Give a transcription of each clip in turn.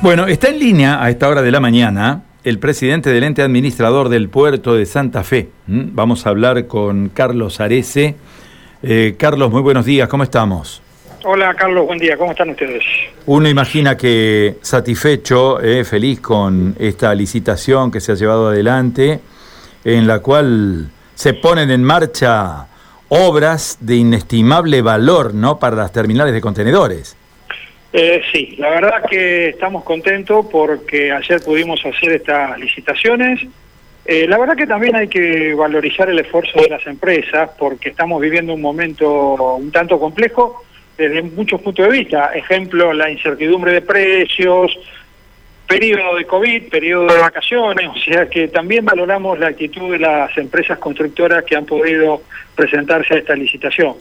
Bueno, está en línea a esta hora de la mañana el presidente del ente administrador del puerto de Santa Fe. Vamos a hablar con Carlos Arece. Eh, Carlos, muy buenos días, ¿cómo estamos? Hola Carlos, buen día, ¿cómo están ustedes? Uno imagina que satisfecho, eh, feliz con esta licitación que se ha llevado adelante, en la cual se ponen en marcha obras de inestimable valor ¿no? para las terminales de contenedores. Eh, sí, la verdad que estamos contentos porque ayer pudimos hacer estas licitaciones. Eh, la verdad que también hay que valorizar el esfuerzo de las empresas porque estamos viviendo un momento un tanto complejo desde muchos puntos de vista. Ejemplo, la incertidumbre de precios, periodo de COVID, periodo de vacaciones, o sea que también valoramos la actitud de las empresas constructoras que han podido presentarse a esta licitación.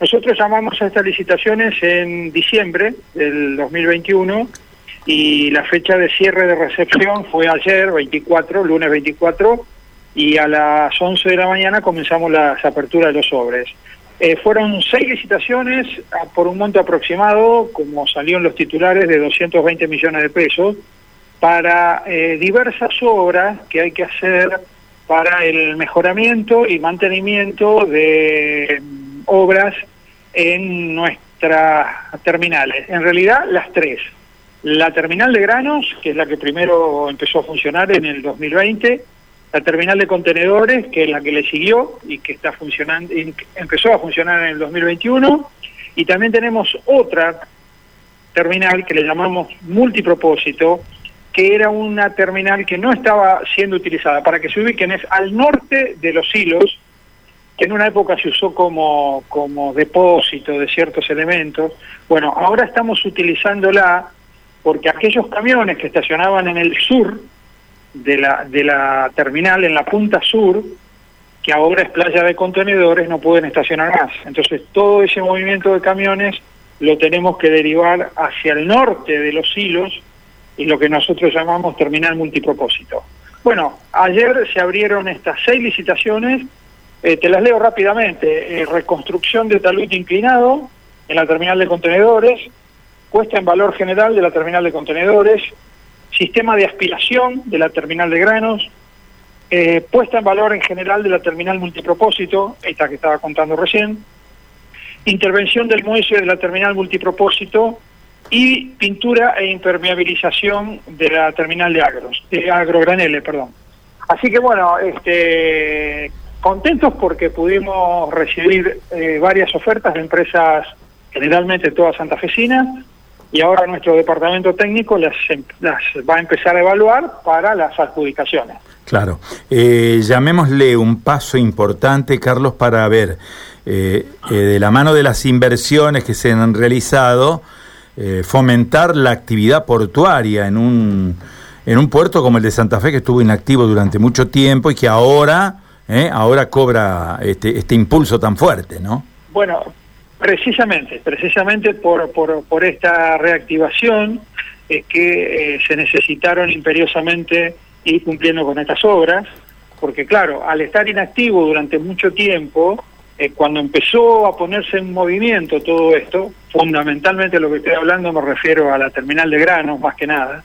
Nosotros llamamos a estas licitaciones en diciembre del 2021 y la fecha de cierre de recepción fue ayer, 24, lunes 24, y a las 11 de la mañana comenzamos las aperturas de los sobres. Eh, fueron seis licitaciones por un monto aproximado, como salieron los titulares, de 220 millones de pesos, para eh, diversas obras que hay que hacer para el mejoramiento y mantenimiento de mm, obras en nuestras terminales. En realidad, las tres. La terminal de granos, que es la que primero empezó a funcionar en el 2020, la terminal de contenedores, que es la que le siguió y que está funcionando, empezó a funcionar en el 2021, y también tenemos otra terminal que le llamamos multipropósito, que era una terminal que no estaba siendo utilizada. Para que se ubiquen, es al norte de los hilos, que en una época se usó como, como depósito de ciertos elementos. Bueno, ahora estamos utilizándola porque aquellos camiones que estacionaban en el sur de la, de la terminal, en la punta sur, que ahora es playa de contenedores, no pueden estacionar más. Entonces todo ese movimiento de camiones lo tenemos que derivar hacia el norte de los hilos, y lo que nosotros llamamos terminal multipropósito. Bueno, ayer se abrieron estas seis licitaciones, eh, te las leo rápidamente, eh, reconstrucción de talud inclinado en la terminal de contenedores, cuesta en valor general de la terminal de contenedores, sistema de aspiración de la terminal de granos, eh, puesta en valor en general de la terminal multipropósito, esta que estaba contando recién, intervención del muelle de la terminal multipropósito, y pintura e impermeabilización de la terminal de agros, de agrograneles, perdón. Así que bueno, este, contentos porque pudimos recibir eh, varias ofertas de empresas, generalmente todas santafesinas, y ahora nuestro departamento técnico las, em, las va a empezar a evaluar para las adjudicaciones. Claro. Eh, llamémosle un paso importante, Carlos, para ver eh, de la mano de las inversiones que se han realizado, eh, fomentar la actividad portuaria en un, en un puerto como el de Santa Fe que estuvo inactivo durante mucho tiempo y que ahora, eh, ahora cobra este, este impulso tan fuerte, ¿no? Bueno, precisamente, precisamente por, por, por esta reactivación es que eh, se necesitaron imperiosamente ir cumpliendo con estas obras, porque claro, al estar inactivo durante mucho tiempo, eh, cuando empezó a ponerse en movimiento todo esto, fundamentalmente lo que estoy hablando me refiero a la terminal de granos más que nada,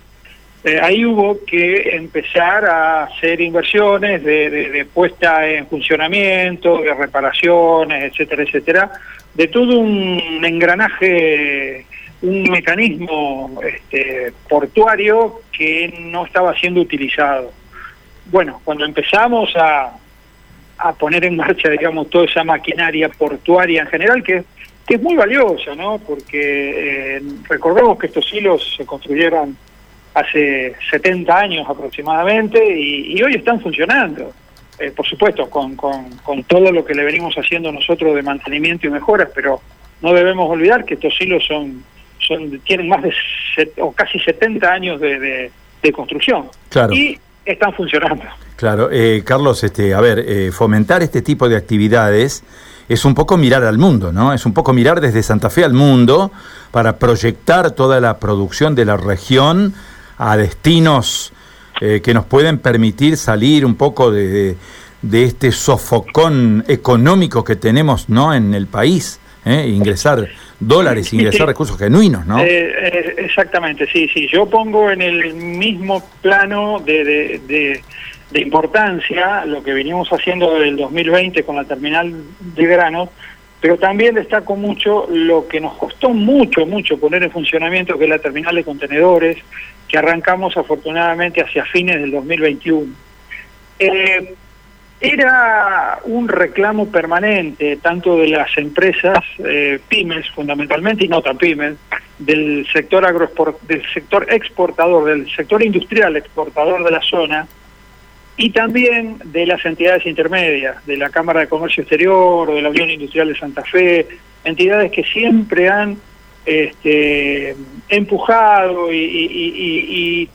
eh, ahí hubo que empezar a hacer inversiones de, puesta en funcionamiento, de reparaciones, etcétera, etcétera, de todo un engranaje, un mecanismo este, portuario que no estaba siendo utilizado. Bueno, cuando empezamos a, a poner en marcha, digamos, toda esa maquinaria portuaria en general, que, que es muy valiosa, ¿no? Porque eh, recordemos que estos hilos se construyeron hace 70 años aproximadamente y, hoy están funcionando. Eh, por supuesto, con, con, con, todo lo que le venimos haciendo nosotros de mantenimiento y mejoras, pero no debemos olvidar que estos hilos son, son tienen más de o casi 70 años de, de, de construcción. Claro. Y están funcionando. Claro, eh, Carlos, este, a ver, eh, fomentar este tipo de actividades es un poco mirar al mundo, ¿no? Es un poco mirar desde Santa Fe al mundo para proyectar toda la producción de la región a destinos eh, que nos pueden permitir salir un poco de, de, este sofocón económico que tenemos, ¿no? En el país. ¿eh? ingresar dólares, ingresar recursos genuinos, ¿no? Exactamente, sí, sí. Yo pongo en el mismo plano de, de, importancia lo que venimos haciendo desde el 2020 con la terminal de grano, pero también destaco mucho lo que nos costó mucho, mucho poner en funcionamiento, que es la terminal de contenedores, que arrancamos afortunadamente hacia fines del 2021. Eh, era un reclamo permanente, tanto de las empresas eh, pymes fundamentalmente, y no tan pymes, del sector, agroexport, del sector exportador, del sector industrial exportador de la zona, y también de las entidades intermedias, de la Cámara de Comercio Exterior de la Unión Industrial de Santa Fe, entidades que siempre han este, empujado y,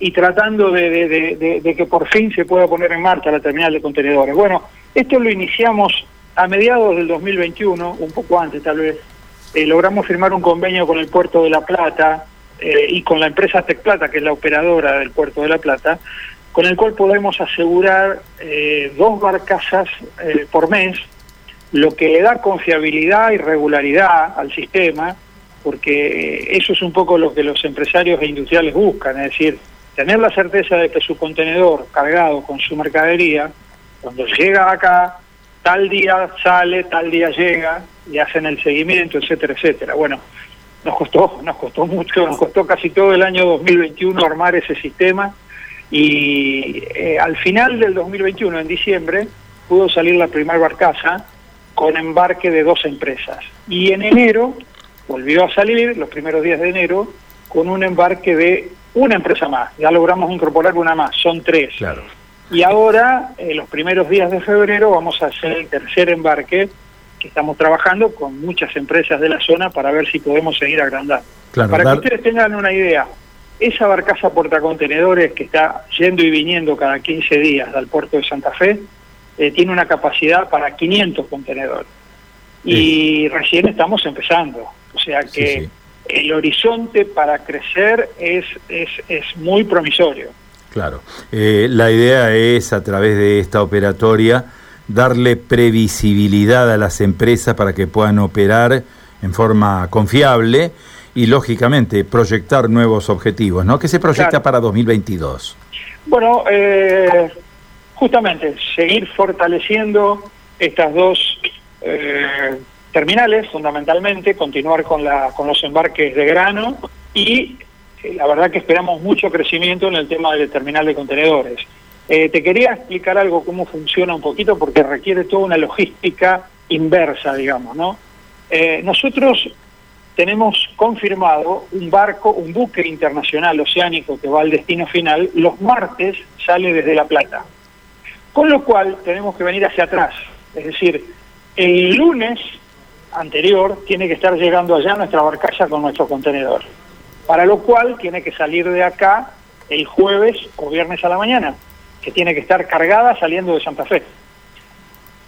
y, tratando de, que por fin se pueda poner en marcha la terminal de contenedores. Bueno, esto lo iniciamos a mediados del 2021, un poco antes tal vez, eh, logramos firmar un convenio con el Puerto de La Plata eh, y con la empresa Tec Plata, que es la operadora del Puerto de La Plata, con el cual podemos asegurar eh, dos barcazas eh, por mes, lo que le da confiabilidad y regularidad al sistema, porque eh, eso es un poco lo que los empresarios e industriales buscan, es decir, tener la certeza de que su contenedor cargado con su mercadería, cuando llega acá, tal día sale, tal día llega, y hacen el seguimiento, etcétera, etcétera. Bueno, nos costó, nos costó mucho, nos costó casi todo el año 2021 armar ese sistema y eh, al final del 2021, en diciembre, pudo salir la primera barcaza con embarque de dos empresas. Y en enero volvió a salir, los primeros días de enero, con un embarque de una empresa más. Ya logramos incorporar una más, son tres. Claro. Y ahora, en los primeros días de febrero, vamos a hacer el tercer embarque que estamos trabajando con muchas empresas de la zona para ver si podemos seguir agrandando. para que ustedes tengan una idea, esa barcaza portacontenedores que está yendo y viniendo cada 15 días al puerto de Santa Fe eh, tiene una capacidad para 500 contenedores. Y recién estamos empezando. O sea que el horizonte para crecer es, es, es muy promisorio. Claro. Eh, la idea es, a través de esta operatoria, darle previsibilidad a las empresas para que puedan operar en forma confiable y lógicamente proyectar nuevos objetivos, ¿no? ¿Qué se proyecta para 2022? Bueno, eh, justamente seguir fortaleciendo estas dos eh, terminales, fundamentalmente, continuar con, la, con los embarques de grano y eh, la verdad que esperamos mucho crecimiento en el tema del terminal de contenedores. te quería explicar algo, cómo funciona un poquito, porque requiere toda una logística inversa, digamos, ¿no? nosotros tenemos confirmado un barco, un buque internacional oceánico que va al destino final, los martes sale desde La Plata. Con lo cual tenemos que venir hacia atrás. Es decir, el lunes anterior tiene que estar llegando allá nuestra barcaza con nuestro contenedor. Para lo cual tiene que salir de acá el jueves o viernes a la mañana, que tiene que estar cargada saliendo de Santa Fe.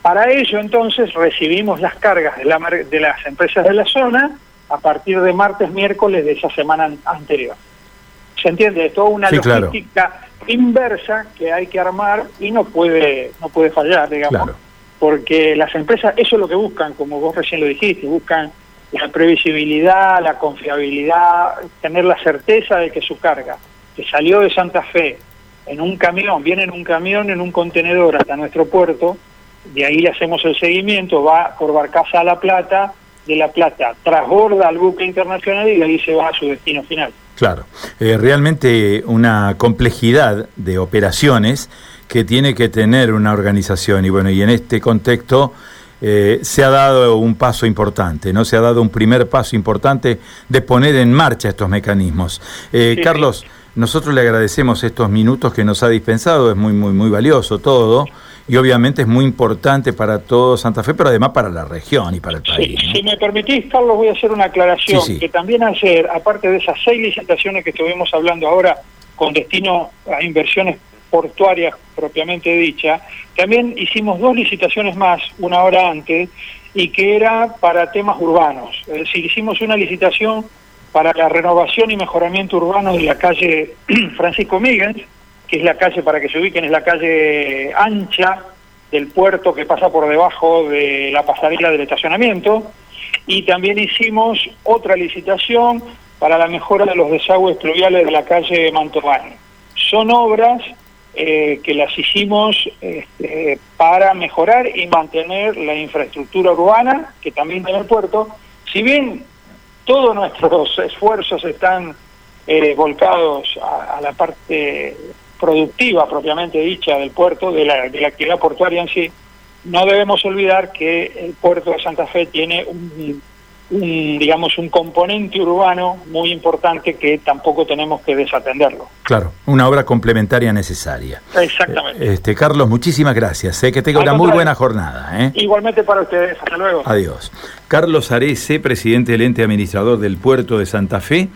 Para ello entonces recibimos las cargas de, de las empresas de la zona, a partir de martes, miércoles de esa semana anterior. ¿Se entiende? Es toda una logística inversa que hay que armar y no puede, no puede fallar, digamos. Porque las empresas, eso es lo que buscan, como vos recién lo dijiste, buscan la previsibilidad, la confiabilidad, tener la certeza de que su carga, que salió de Santa Fe en un camión, viene en un camión, en un contenedor hasta nuestro puerto, de ahí le hacemos el seguimiento, va por Barcaza a La Plata, de La Plata trasborda al buque internacional y de ahí se va a su destino final. Claro, eh, realmente una complejidad de operaciones que tiene que tener una organización y bueno, y en este contexto eh, se ha dado un paso importante, ¿no? Se ha dado un primer paso importante de poner en marcha estos mecanismos. Eh, Carlos, nosotros le agradecemos estos minutos que nos ha dispensado, es muy, muy, muy valioso todo y obviamente es muy importante para todo Santa Fe, pero además para la región y para el país. Si me permitís, Carlos, voy a hacer una aclaración, que también ayer, aparte de esas seis licitaciones que estuvimos hablando ahora con destino a inversiones portuarias propiamente dicha, también hicimos dos licitaciones más una hora antes y que era para temas urbanos. Es decir, hicimos una licitación para la renovación y mejoramiento urbano de la calle Francisco Miguel, que es la calle, para que se ubiquen, es la calle ancha del puerto que pasa por debajo de la pasarela del estacionamiento. y también hicimos otra licitación para la mejora de los desagües pluviales de la calle Mantovani. Son obras eh, que las hicimos este, para mejorar y mantener la infraestructura urbana que también tiene el puerto. Si bien todos nuestros esfuerzos están eh, volcados a, la parte productiva propiamente dicha del puerto, de la, de la actividad portuaria en sí, no debemos olvidar que el puerto de Santa Fe tiene un un, digamos, un componente urbano muy importante que tampoco tenemos que desatenderlo. Claro, una obra complementaria necesaria. Exactamente. Eh, este, Carlos, muchísimas gracias. Sé que tenga una muy buena jornada. ¿eh? Igualmente para ustedes. Hasta luego. Adiós. Carlos Arece, presidente del ente administrador del puerto de Santa Fe.